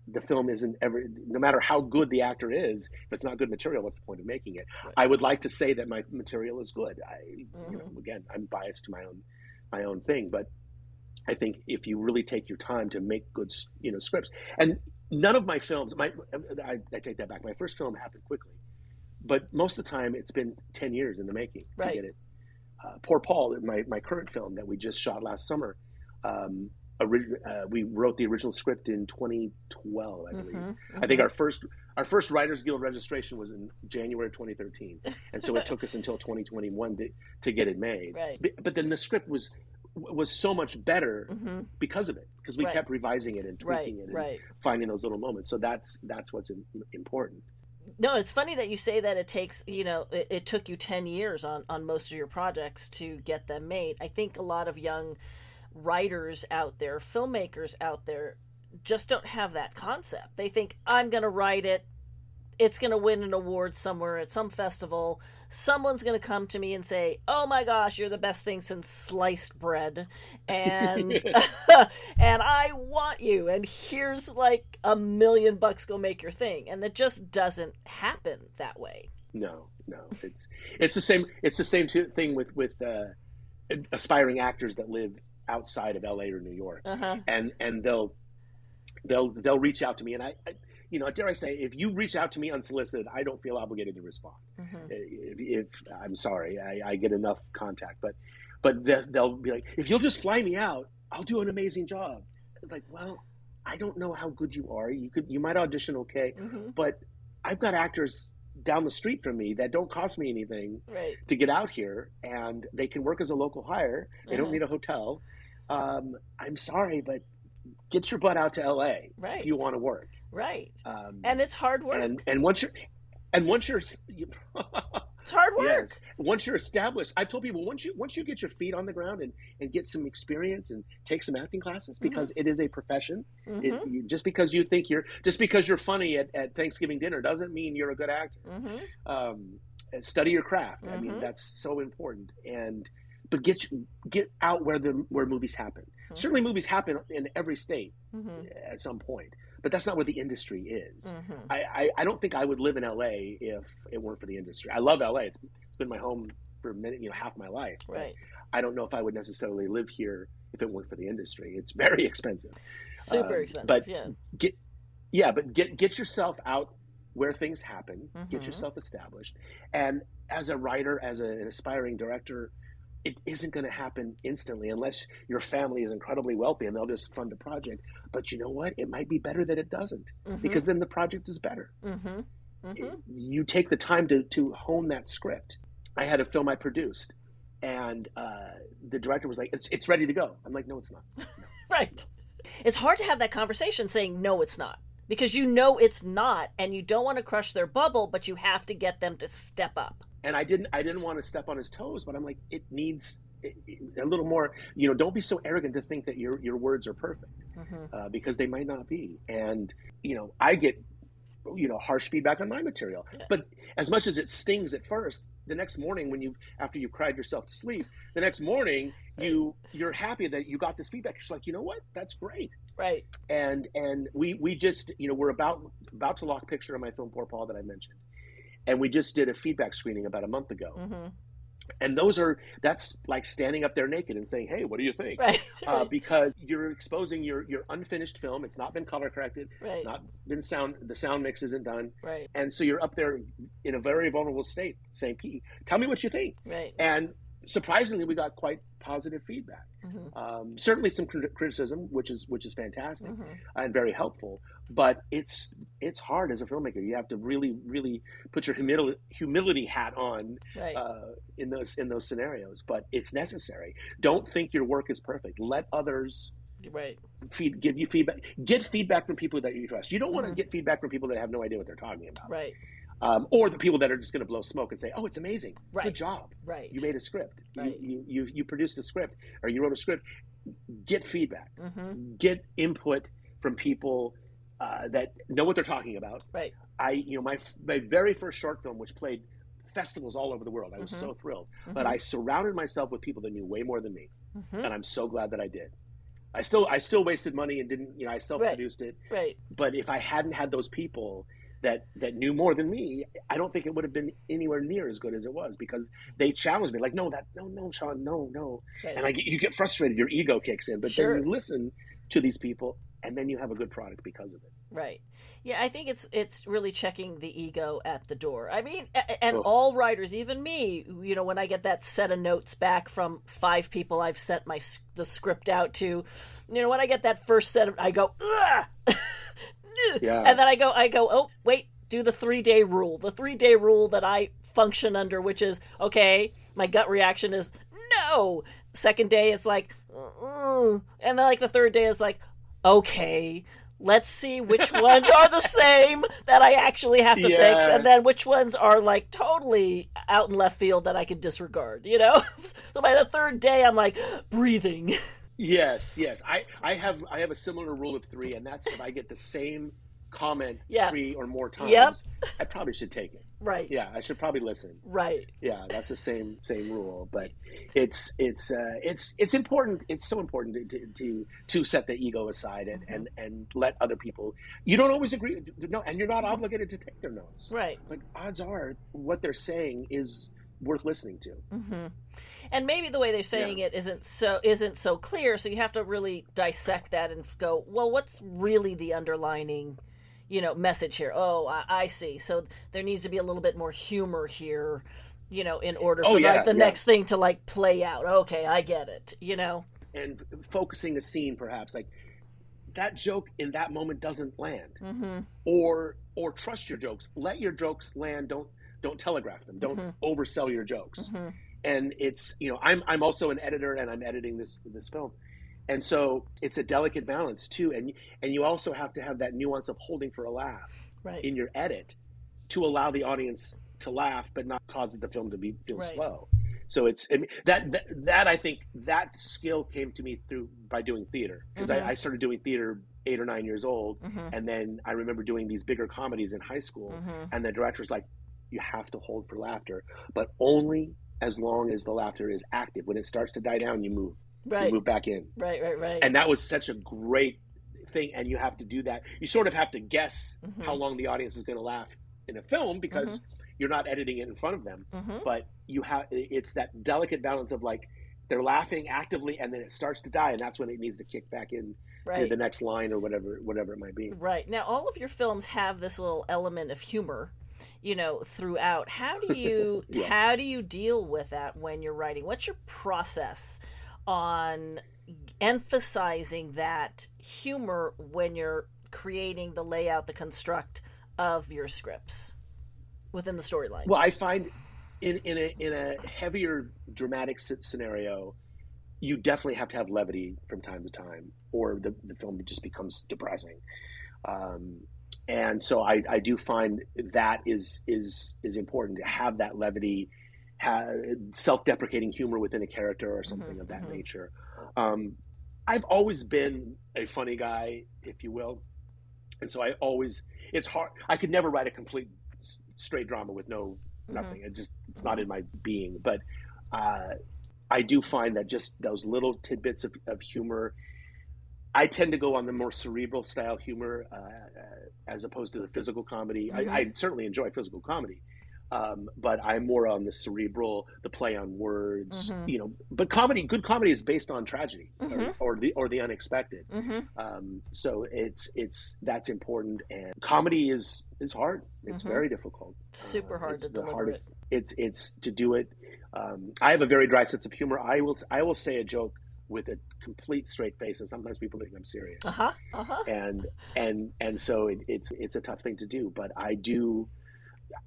Speaker 2: the film isn't ever no matter how good the actor is if it's not good material what's the point of making it
Speaker 1: Right.
Speaker 2: i would like to say that my material is good i you mm-hmm.
Speaker 1: know,
Speaker 2: again i'm biased to my own my own thing but i think if you really take your time to make good you know scripts and none of my films my i, I take that back my first film happened quickly but most of the time it's been 10 years in the making
Speaker 1: Right.
Speaker 2: to get it uh, poor paul my, my current film that we just shot last summer um, orig- uh, we wrote the original script in 2012 i believe
Speaker 1: Mhm,
Speaker 2: I think
Speaker 1: mhm.
Speaker 2: our first our first Writers Guild registration was in January 2013, and so it took us until 2021 to, to get it made.
Speaker 1: Right.
Speaker 2: But, but then the script was was so much better
Speaker 1: Mhm.
Speaker 2: because of it, because we
Speaker 1: Right.
Speaker 2: kept revising it and
Speaker 1: Right.
Speaker 2: tweaking it and
Speaker 1: Right.
Speaker 2: finding those little moments. So that's that's what's in, important.
Speaker 1: No, it's funny that you say that it takes, you know, it, it took you 10 years on, on most of your projects to get them made. I think a lot of young writers out there, filmmakers out there, just don't have that concept. They think, I'm going to write it. It's going to win an award somewhere at some festival. Someone's going to come to me and say, "Oh my gosh, you're the best thing since sliced bread." And and I want you and here's like a million bucks go make your thing. And it just doesn't happen that way.
Speaker 2: No, no, it's it's the same. It's the same thing with with uh, aspiring actors that live outside of LA or New York.
Speaker 1: Uh-huh.
Speaker 2: and and they'll they'll they'll reach out to me and I, I you know dare I say if you reach out to me unsolicited I don't feel obligated to respond
Speaker 1: Mhm.
Speaker 2: if, if I'm sorry I, I get enough contact but but they- they'll be like if you'll just fly me out I'll do an amazing job it's like well I don't know how good you are you could you might audition okay
Speaker 1: Mhm.
Speaker 2: but I've got actors down the street from me that don't cost me anything
Speaker 1: Right.
Speaker 2: to get out here and they can work as a local hire. They don't
Speaker 1: Mhm.
Speaker 2: need a hotel. Um, I'm sorry, but get your butt out to LA
Speaker 1: Right.
Speaker 2: if you want to work.
Speaker 1: Right.
Speaker 2: Um,
Speaker 1: And it's hard work.
Speaker 2: and and once you're and once you're you-
Speaker 1: it's hard work.
Speaker 2: yes, once you're established, I've told people once you once you get your feet on the ground and and get some experience and take some acting classes
Speaker 1: Mm-hmm.
Speaker 2: because it is a profession.
Speaker 1: Mhm.
Speaker 2: It, you, just because you think you're just because you're funny at, at Thanksgiving dinner doesn't mean you're a good actor.
Speaker 1: Mhm.
Speaker 2: um, study your craft. I mean, that's so important. And but get get out where the where movies happen.
Speaker 1: Mhm.
Speaker 2: Certainly, movies happen in every state
Speaker 1: Mhm.
Speaker 2: at some point, but that's not where the industry is.
Speaker 1: Mhm.
Speaker 2: I, I, I don't think I would live in LA if it weren't for the industry. I love LA. It's, it's been my home for many, you know, half my life.
Speaker 1: Right.
Speaker 2: I don't know if I would necessarily live here if it weren't for the industry. It's very expensive.
Speaker 1: Super
Speaker 2: Um,
Speaker 1: expensive.
Speaker 2: but-
Speaker 1: yeah.
Speaker 2: Get yeah, but get get yourself out where things happen. Get
Speaker 1: Mhm.
Speaker 2: yourself established. And as a writer, as a, an aspiring director, it isn't going to happen instantly unless your family is incredibly wealthy and they'll just fund a project. But you know what? It might be better that it doesn't
Speaker 1: Mhm.
Speaker 2: because then the project is better.
Speaker 1: Mhm. Mhm.
Speaker 2: You take the time to, to hone that script. I had a film I produced, and uh, the director was like, it's, it's ready to go. I'm like, no, it's not.
Speaker 1: Right. It's hard to have that conversation saying no it's not because you know it's not and you don't want to crush their bubble but you have to get them to step up.
Speaker 2: And I didn't I didn't want to step on his toes, but I'm like it needs a little more. You know, don't be so arrogant to think that your your words are perfect
Speaker 1: Mhm.
Speaker 2: uh, because they might not be. And you know, I get you know harsh feedback on my material,
Speaker 1: Yeah.
Speaker 2: but as much as it stings at first, the next morning when you after you cried yourself to sleep, the next morning you you're happy that you got this feedback. You're like, you know what, that's great.
Speaker 1: Right.
Speaker 2: and and we we just you know we're about about to lock picture on my film Poor Paul that I mentioned, and we just did a feedback screening about a month ago,
Speaker 1: Mhm.
Speaker 2: and those are that's like standing up there naked and saying, hey, what do you think?
Speaker 1: Right.
Speaker 2: Uh, because you're exposing your your unfinished film. It's not been color corrected.
Speaker 1: Right.
Speaker 2: It's not been sound. The sound mix isn't done,
Speaker 1: Right.
Speaker 2: and so you're up there in a very vulnerable state, saying, "Pete, tell me what you think."
Speaker 1: Right.
Speaker 2: And surprisingly, we got quite positive feedback.
Speaker 1: Mhm.
Speaker 2: Um, certainly some criticism, which is which is fantastic
Speaker 1: Mhm.
Speaker 2: and very helpful. But it's it's hard as a filmmaker. You have to really, really put your humility humility hat on
Speaker 1: Right.
Speaker 2: uh, in those in those scenarios. But it's necessary. Don't think your work is perfect. Let others
Speaker 1: right.
Speaker 2: feed give you feedback. Get feedback from people that you trust. You don't want to
Speaker 1: Mhm.
Speaker 2: get feedback from people that have no idea what they're talking about,
Speaker 1: Right.
Speaker 2: Um, or the people that are just going to blow smoke and say, "Oh, it's amazing.
Speaker 1: Right.
Speaker 2: Good job."
Speaker 1: Right.
Speaker 2: You made a script.
Speaker 1: Right.
Speaker 2: You, you, you produced a script or you wrote a script. get feedback,
Speaker 1: Mm-hmm.
Speaker 2: get input from people uh, that know what they're talking about.
Speaker 1: Right.
Speaker 2: I, you know, my my very first short film, which played festivals all over the world, I was
Speaker 1: Mhm.
Speaker 2: so thrilled. But I surrounded myself with people that knew way more than me,
Speaker 1: hmm
Speaker 2: and I'm so glad that I did. I still I still wasted money and didn't, you know, I self-produced it.
Speaker 1: Right.
Speaker 2: But if I hadn't had those people that that knew more than me, I don't think it would have been anywhere near as good as it was because they challenged me. Like, no, that no, no, Sean, no, no. And I get, you get frustrated, your ego kicks in. But
Speaker 1: Sure.
Speaker 2: then you listen to these people, and then you have a good product because of it.
Speaker 1: Right. Yeah, I think it's it's really checking the ego at the door. I mean, and
Speaker 2: Oh.
Speaker 1: all writers, even me, you know, when I get that set of notes back from five people I've sent my the script out to, you know, when I get that first set of, I go, Ugh!
Speaker 2: Yeah.
Speaker 1: and then I go, I go, oh wait, do the three day rule, the three day rule that I function under, which is okay. My gut reaction is no. Second day, it's like, "Mm," and then like the third day is like, okay. Let's see which ones are the same that I actually have to fix, and then which ones are like totally out in left field that I can disregard. You know, so by the third day, I'm like breathing.
Speaker 2: Yes, yes. I, I have I have a similar rule of three, and that's if I get the same comment
Speaker 1: Yeah.
Speaker 2: three or more times,
Speaker 1: Yep.
Speaker 2: I probably should take it.
Speaker 1: right.
Speaker 2: Yeah, I should probably listen.
Speaker 1: Right.
Speaker 2: Yeah, that's the same same rule. But it's it's uh, it's it's important. It's so important to to, to, to set the ego aside and,
Speaker 1: Mm-hmm.
Speaker 2: and and let other people. You don't always agree. No, and you're not obligated to take their notes.
Speaker 1: Right.
Speaker 2: But odds are, what they're saying is worth listening to.
Speaker 1: Mm-hmm. And maybe the way they're saying it isn't so isn't so clear, so you have to really dissect that and go, well, what's really the underlining, you know, message here? Oh, I, I see. So there needs to be a little bit more humor here, you know, in order
Speaker 2: Oh,
Speaker 1: for
Speaker 2: yeah,
Speaker 1: like the
Speaker 2: yeah.
Speaker 1: next thing to like play out. Okay, I get it. You know.
Speaker 2: and focusing a scene perhaps like that joke in that moment doesn't land
Speaker 1: Mm-hmm.
Speaker 2: or or trust your jokes let your jokes land don't don't telegraph them. Don't
Speaker 1: Mhm.
Speaker 2: oversell your jokes.
Speaker 1: Hmm
Speaker 2: and it's you know i'm i'm also an editor and i'm editing this this film. And so it's a delicate balance too. And and you also have to have that nuance of holding for a laugh
Speaker 1: Right.
Speaker 2: in your edit to allow the audience to laugh but not cause the film to be feel
Speaker 1: Right.
Speaker 2: slow. So it's I mean, that, that that i think that skill came to me through by doing theater. Because
Speaker 1: Mhm.
Speaker 2: I, I started doing theater eight or nine years old.
Speaker 1: Hmm
Speaker 2: and then i remember doing these bigger comedies in high school.
Speaker 1: Hmm
Speaker 2: and the director's like you have to hold for laughter but only as long as the laughter is active when it starts to die down you move
Speaker 1: Right.
Speaker 2: you move back in
Speaker 1: Right. Right. Right.
Speaker 2: and that was such a great thing and you have to do that you sort of have to guess
Speaker 1: Mhm.
Speaker 2: how long the audience is going to laugh in a film because you're not editing it in front of them
Speaker 1: hmm
Speaker 2: but you have it's that delicate balance of like they're laughing actively and then it starts to die and that's when it needs to kick back in to the next line or whatever whatever it might be
Speaker 1: Right. Now, all of your films have this little element of humor, you know, throughout. How do you
Speaker 2: Yeah.
Speaker 1: how do you deal with that when you're writing? What's your process on emphasizing that humor when you're creating the layout, the construct of your scripts within the storyline?
Speaker 2: well i find in in a in a heavier dramatic scenario you definitely have to have levity from time to time or the, the film just becomes depressing um, and so I, I do find that is is is important to have that levity self-deprecating humor within a character or something of that
Speaker 1: mhm.
Speaker 2: nature. Um, i've always been a funny guy if you will. And so i always it's hard i could never write a complete straight drama with no
Speaker 1: Mhm.
Speaker 2: nothing. It just it's not in my being. But uh, i do find that just those little tidbits of, of humor I tend to go on the more cerebral style humor uh, uh, as opposed to the physical comedy.
Speaker 1: Mhm.
Speaker 2: I, I certainly enjoy physical comedy, um, but I'm more on the cerebral, the play on words,
Speaker 1: Mhm.
Speaker 2: you know. But comedy, good comedy, is based on tragedy
Speaker 1: Mhm.
Speaker 2: or, or the or the unexpected.
Speaker 1: hmm
Speaker 2: Um, so it's it's that's important, and comedy is is hard. It's
Speaker 1: Mhm.
Speaker 2: very difficult.
Speaker 1: Super
Speaker 2: Uh,
Speaker 1: hard
Speaker 2: it's
Speaker 1: to
Speaker 2: the
Speaker 1: deliver
Speaker 2: hardest. It's it's to do it. Um, I have a very dry sense of humor. I will I will say a joke with a complete straight face, and sometimes people think I'm serious.
Speaker 1: Uh huh. Uh huh.
Speaker 2: And and and so it, it's it's a tough thing to do, but I do.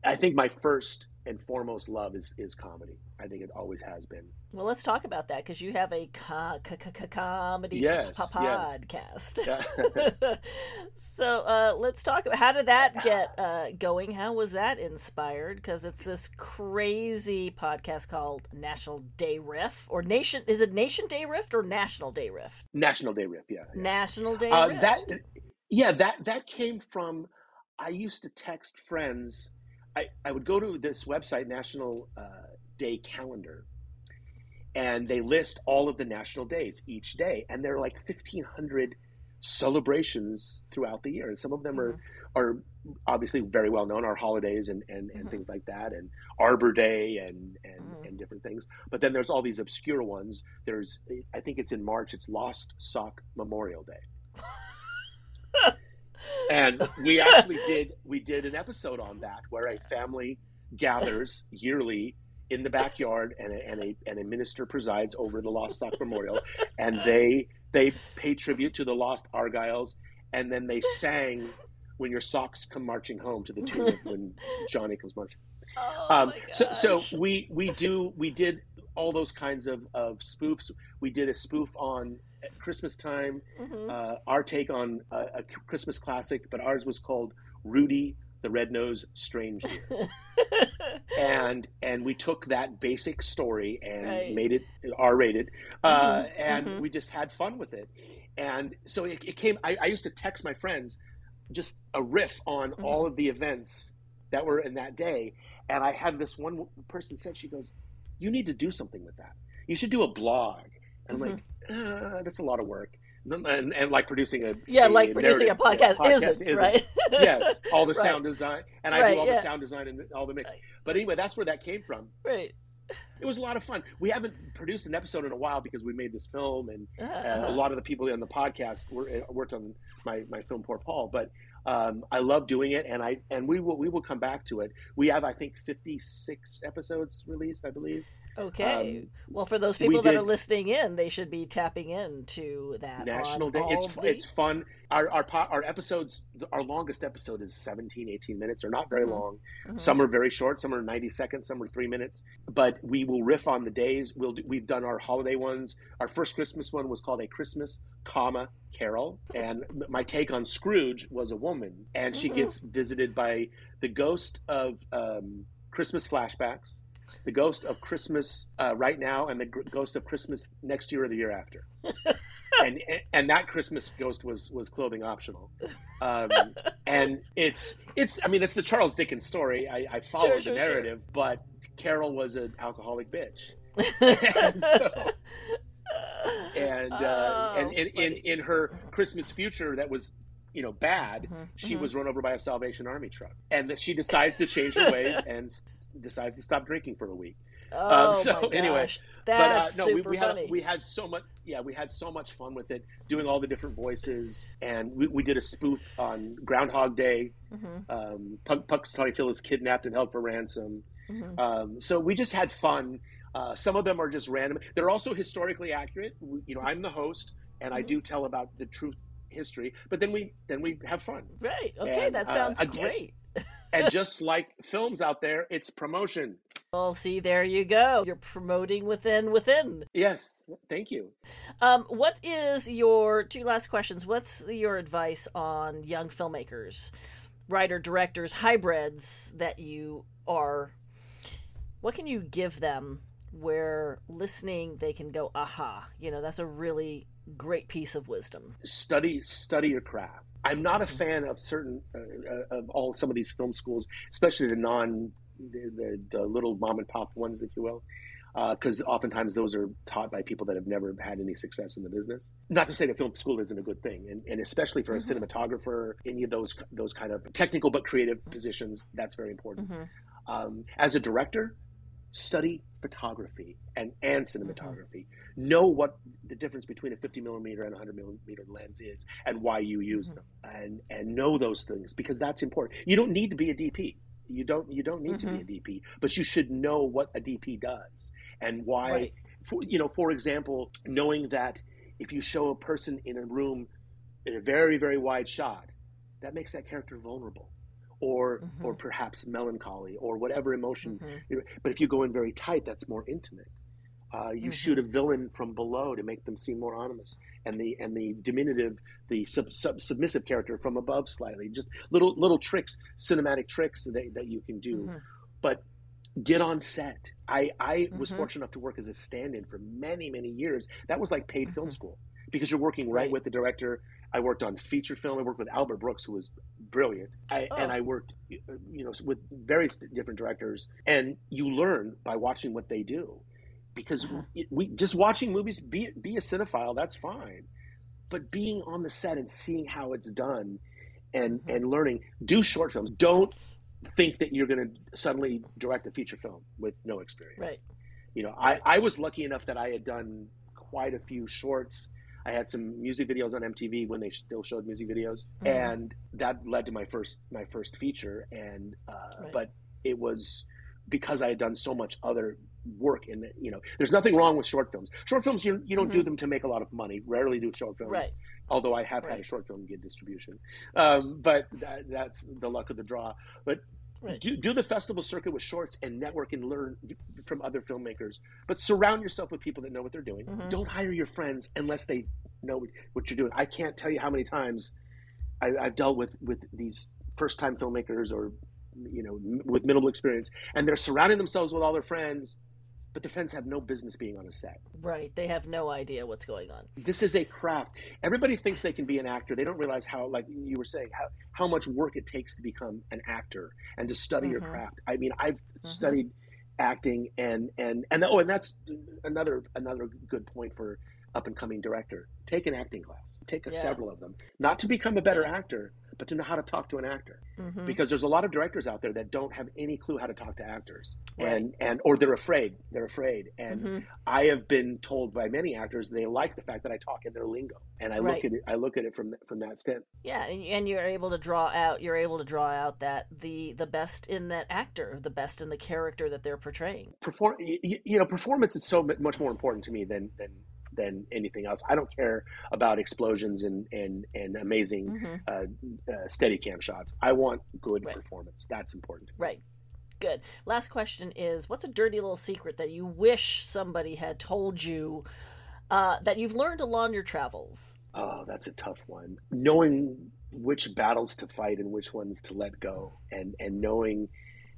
Speaker 2: I think my first and foremost love is is comedy. I think it always has been.
Speaker 1: Well, let's talk about that because you have a co- co- co- comedy
Speaker 2: yes,
Speaker 1: podcast.
Speaker 2: Yes.
Speaker 1: so uh, let's talk about how did that get uh, going? How was that inspired? Because it's this crazy podcast called National Day Riff or Nation. Is it Nation Day Riff or National Day Riff?
Speaker 2: National Day Riff, yeah.
Speaker 1: yeah. National Day
Speaker 2: uh,
Speaker 1: Riff.
Speaker 2: That, yeah, that that came from. I used to text friends. I, I would go to this website, National uh, Day Calendar, and they list all of the national days each day, and there are like fifteen hundred celebrations throughout the year, and some of them
Speaker 1: mm-hmm.
Speaker 2: are are obviously very well known, our holidays and and, and mm-hmm. things like that, and Arbor Day and and, mm-hmm. and different things. But then there's all these obscure ones. There's I think it's in March. It's Lost Sock Memorial Day. and we actually did we did an episode on that where a family gathers yearly in the backyard and a, and a, and a minister presides over the lost sock memorial. And they they pay tribute to the lost argyles. And then they sang when your socks come marching home to the tune of when johnny comes marching.
Speaker 1: Oh
Speaker 2: um, so so we we do we did all those kinds of, of spoofs we did a spoof on Christmas time. Mm-hmm. Uh, our take on a, a, Christmas classic, but ours was called Rudy the Red-Nosed Strange Deer. and and we took that basic story and right. made it R-rated, uh, mm-hmm. and mm-hmm. we just had fun with it. And so it, it came. I, I, used to text my friends just a riff on mm-hmm. all of the events that were in that day, and I had this one person said she goes, "You need to do something with that. You should do a blog." And I'm like, uh, that's a lot of work. And, and like producing a
Speaker 1: yeah, a like producing a podcast, podcast isn't, isn't, right?
Speaker 2: yes, all the right. sound design, and I
Speaker 1: right,
Speaker 2: do all
Speaker 1: yeah.
Speaker 2: the sound design and all the mix. But anyway, that's where that came from.
Speaker 1: Right.
Speaker 2: It was a lot of fun. We haven't produced an episode in a while because we made this film, and
Speaker 1: uh-huh.
Speaker 2: uh, a lot of the people on the podcast were, uh, worked on my, my film Poor Paul. But um, I love doing it, and I and we will we will come back to it. We have I think fifty six episodes released, I believe.
Speaker 1: Okay. Um, well, for those people that are listening in, they should be tapping into that
Speaker 2: National Day. It's
Speaker 1: the...
Speaker 2: it's fun. Our our our episodes, our longest episode is 17, 18 minutes. They're not very mm-hmm. long. Mm-hmm. Some are very short. Some are ninety seconds. Some are three minutes. But we will riff on the days. We'll do, we've done our holiday ones. Our first Christmas one was called a Christmas comma Carol, and my take on Scrooge was a woman, and she mm-hmm. gets visited by the ghost of um, Christmas flashbacks the ghost of Christmas uh, right now and the ghost of Christmas next year or the year after. and and that Christmas ghost was was clothing optional, um, and it's it's I mean it's the Charles Dickens story. I, I followed
Speaker 1: sure,
Speaker 2: the
Speaker 1: sure,
Speaker 2: narrative,
Speaker 1: sure.
Speaker 2: but Carol was an alcoholic bitch, and so and uh,
Speaker 1: oh,
Speaker 2: and in, in in her Christmas future that was you know bad
Speaker 1: mm-hmm.
Speaker 2: she
Speaker 1: mm-hmm.
Speaker 2: was run over by a salvation army truck and that she decides to change her ways and decides to stop drinking for a week
Speaker 1: oh
Speaker 2: um, so
Speaker 1: my gosh.
Speaker 2: anyway
Speaker 1: that's
Speaker 2: but uh, no we,
Speaker 1: super
Speaker 2: we had
Speaker 1: funny.
Speaker 2: we had so much yeah we had so much fun with it doing all the different voices and we, we did a spoof on groundhog day
Speaker 1: mm-hmm.
Speaker 2: um, Puck, Punxsutawney Phil is kidnapped and held for ransom
Speaker 1: Mhm.
Speaker 2: um, so we just had fun uh, some of them are just random they're also historically accurate we, you know i'm the host and i
Speaker 1: Mhm.
Speaker 2: do tell about the truth history but then we then we have fun.
Speaker 1: Right. Okay
Speaker 2: And,
Speaker 1: that
Speaker 2: uh,
Speaker 1: sounds
Speaker 2: again-
Speaker 1: great.
Speaker 2: and just like films out there it's promotion.
Speaker 1: Well see there you go. You're promoting within within.
Speaker 2: Yes. Thank you.
Speaker 1: Um what is your two last questions. What's your advice on young filmmakers writer directors hybrids that you are? What can you give them where listening they can go aha. You know that's a really great piece of wisdom
Speaker 2: study study your craft i'm not a fan of certain uh, uh, of all some of these film schools especially the non the, the, the little mom and pop ones if you will because oftentimes those are taught by people that have never had any success in the business. Not to say that film school isn't a good thing, and, and especially for
Speaker 1: Mhm.
Speaker 2: a cinematographer, any of those those kind of technical but creative positions, that's very important.
Speaker 1: Mhm.
Speaker 2: Um, as a director, study photography and and cinematography. Know what the difference between a 50 millimeter and a 100 millimeter lens is, and why you use
Speaker 1: Mhm.
Speaker 2: them, and and know those things because that's important. You don't need to be a DP. You don't you don't need to be a DP, but you should know what a DP does and why.
Speaker 1: Right.
Speaker 2: For, you know, for example, knowing that if you show a person in a room in a very very wide shot, that makes that character vulnerable. Or or perhaps melancholy or whatever emotion.
Speaker 1: Mhm.
Speaker 2: But if you go in very tight, that's more intimate. Uh, you
Speaker 1: Mhm.
Speaker 2: shoot a villain from below to make them seem more ominous, and the and the diminutive, the sub, sub, submissive character from above slightly. Just little little tricks, cinematic tricks that, that you can do.
Speaker 1: Mhm.
Speaker 2: But get on set. I I was
Speaker 1: Mhm.
Speaker 2: fortunate enough to work as a stand-in for many many years. That was like paid film
Speaker 1: Mhm.
Speaker 2: school because you're working right,
Speaker 1: Right.
Speaker 2: with the director. I worked on feature film. I worked with Albert Brooks, who was brilliant, I, and
Speaker 1: Oh.
Speaker 2: I worked, you know, with various different directors. And you learn by watching what they do, because
Speaker 1: Uh-huh.
Speaker 2: we just watching movies. Be be a cinephile, that's fine, but being on the set and seeing how it's done, and
Speaker 1: Mhm.
Speaker 2: and learning. Do short films. Don't think that you're going to suddenly direct a feature film with no experience.
Speaker 1: Right.
Speaker 2: You know, I, I was lucky enough that I had done quite a few shorts. I had some music videos on MTV when they still showed music videos,
Speaker 1: Mhm.
Speaker 2: and that led to my first my first feature. And uh,
Speaker 1: Right.
Speaker 2: but it was because I had done so much other work in the, you know there's nothing wrong with short films short films you, you don't do
Speaker 1: Mhm.
Speaker 2: them to make a lot of money rarely do short films
Speaker 1: Right.
Speaker 2: although I have had a short film get distribution. Um, but that, that's the luck of the draw. But
Speaker 1: Right.
Speaker 2: do, do the festival circuit with shorts and network and learn from other filmmakers. But surround yourself with people that know what they're doing.
Speaker 1: Mhm.
Speaker 2: Don't hire your friends unless they know what- what you're doing. I can't tell you how many times I, I've dealt with with these first time filmmakers or you know with minimal experience, and they're surrounding themselves with all their friends. But their friends have no business being on a set
Speaker 1: Right. They have no idea what's going on.
Speaker 2: this is a craft. Everybody thinks they can be an actor. They don't realize how, like you were saying, how, how much work it takes to become an actor and to study your
Speaker 1: Mhm.
Speaker 2: craft. I mean, I've studied acting and and and oh, and that's another another good point for up and coming director. Take an acting class. Take a,
Speaker 1: Yeah.
Speaker 2: several of them, not to become a better
Speaker 1: Yeah.
Speaker 2: actor, but to know how to talk to an actor.
Speaker 1: Mhm.
Speaker 2: Because there's a lot of directors out there that don't have any clue how to talk to actors, and and or they're afraid. They're afraid, and
Speaker 1: Mhm.
Speaker 2: I have been told by many actors they like the fact that I talk in their lingo, and I
Speaker 1: Right.
Speaker 2: look at it. I look at it from from that stand.
Speaker 1: Yeah, and, and you're able to draw out. You're able to draw out that the the best in that actor, the best in the character that they're portraying.
Speaker 2: Perform, you, you know, performance is so much more important to me than than than anything else. I don't care about explosions and and and amazing
Speaker 1: Mhm.
Speaker 2: uh, uh, steady cam shots. I want good
Speaker 1: Right.
Speaker 2: performance. That's important.
Speaker 1: Right. Good. Last question is what's a dirty little secret that you wish somebody had told you uh, that you've learned along your travels?
Speaker 2: Oh, that's a tough one. Knowing which battles to fight and which ones to let go, and and knowing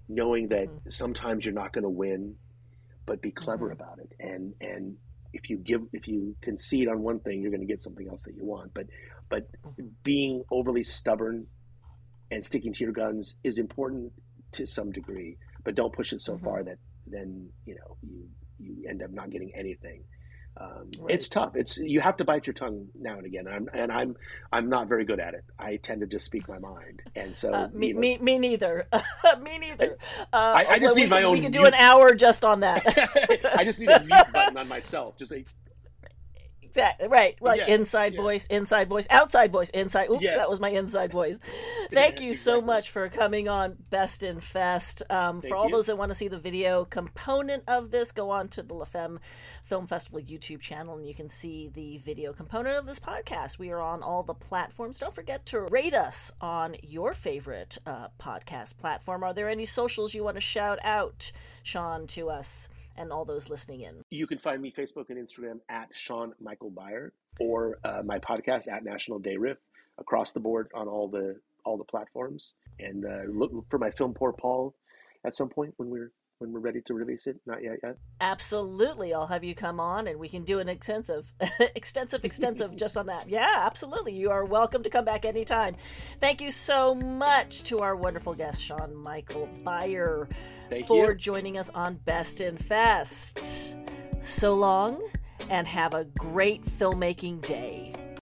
Speaker 2: knowing that
Speaker 1: Mhm.
Speaker 2: sometimes you're not going to win, but be clever
Speaker 1: Mhm.
Speaker 2: about it. And and if you give if you concede on one thing, you're going to get something else that you want. But but
Speaker 1: Mhm.
Speaker 2: being overly stubborn and sticking to your guns is important to some degree, but don't push it so
Speaker 1: Mhm.
Speaker 2: far that then you know you you end up not getting anything. Um,
Speaker 1: Right.
Speaker 2: It's tough. It's you have to bite your tongue now and again. I'm, and I'm I'm not very good at it. I tend to just speak my mind, and so
Speaker 1: Uh, me,
Speaker 2: you know,
Speaker 1: me, me neither. me neither. Uh,
Speaker 2: I- I just
Speaker 1: we
Speaker 2: need my own
Speaker 1: We could do
Speaker 2: mute-
Speaker 1: an hour just on that.
Speaker 2: I just need a mute button on myself. Just like
Speaker 1: Exactly right. Like
Speaker 2: Yeah,
Speaker 1: inside
Speaker 2: yeah.
Speaker 1: voice, inside voice, outside voice, inside. Oops,
Speaker 2: Yes.
Speaker 1: that was my inside voice. Thank you so much for coming on Best in Fest. Um, for all
Speaker 2: you.
Speaker 1: those that want to see the video component of this, go on to the La Femme Film Festival YouTube channel and you can see the video component of this podcast. We are on all the platforms. Don't forget to rate us on your favorite uh, podcast platform. Are there any socials you want to shout out, Sean, to us and all those listening in?
Speaker 2: you can find me Facebook and Instagram at Sean Michael Beyer or uh, my podcast at National Day Riff across the board on all the all the platforms. And uh, look for my film Poor Paul at some point when we're when we're ready to release it. Not yet yet.
Speaker 1: Absolutely. I'll have you come on and we can do an extensive, extensive, extensive just on that. Yeah, absolutely. You are welcome to come back anytime. Thank you so much to our wonderful guest, Sean Michael Beyer,
Speaker 2: Thank
Speaker 1: for
Speaker 2: you.
Speaker 1: joining us on Best in Fest. So long and have a great filmmaking day.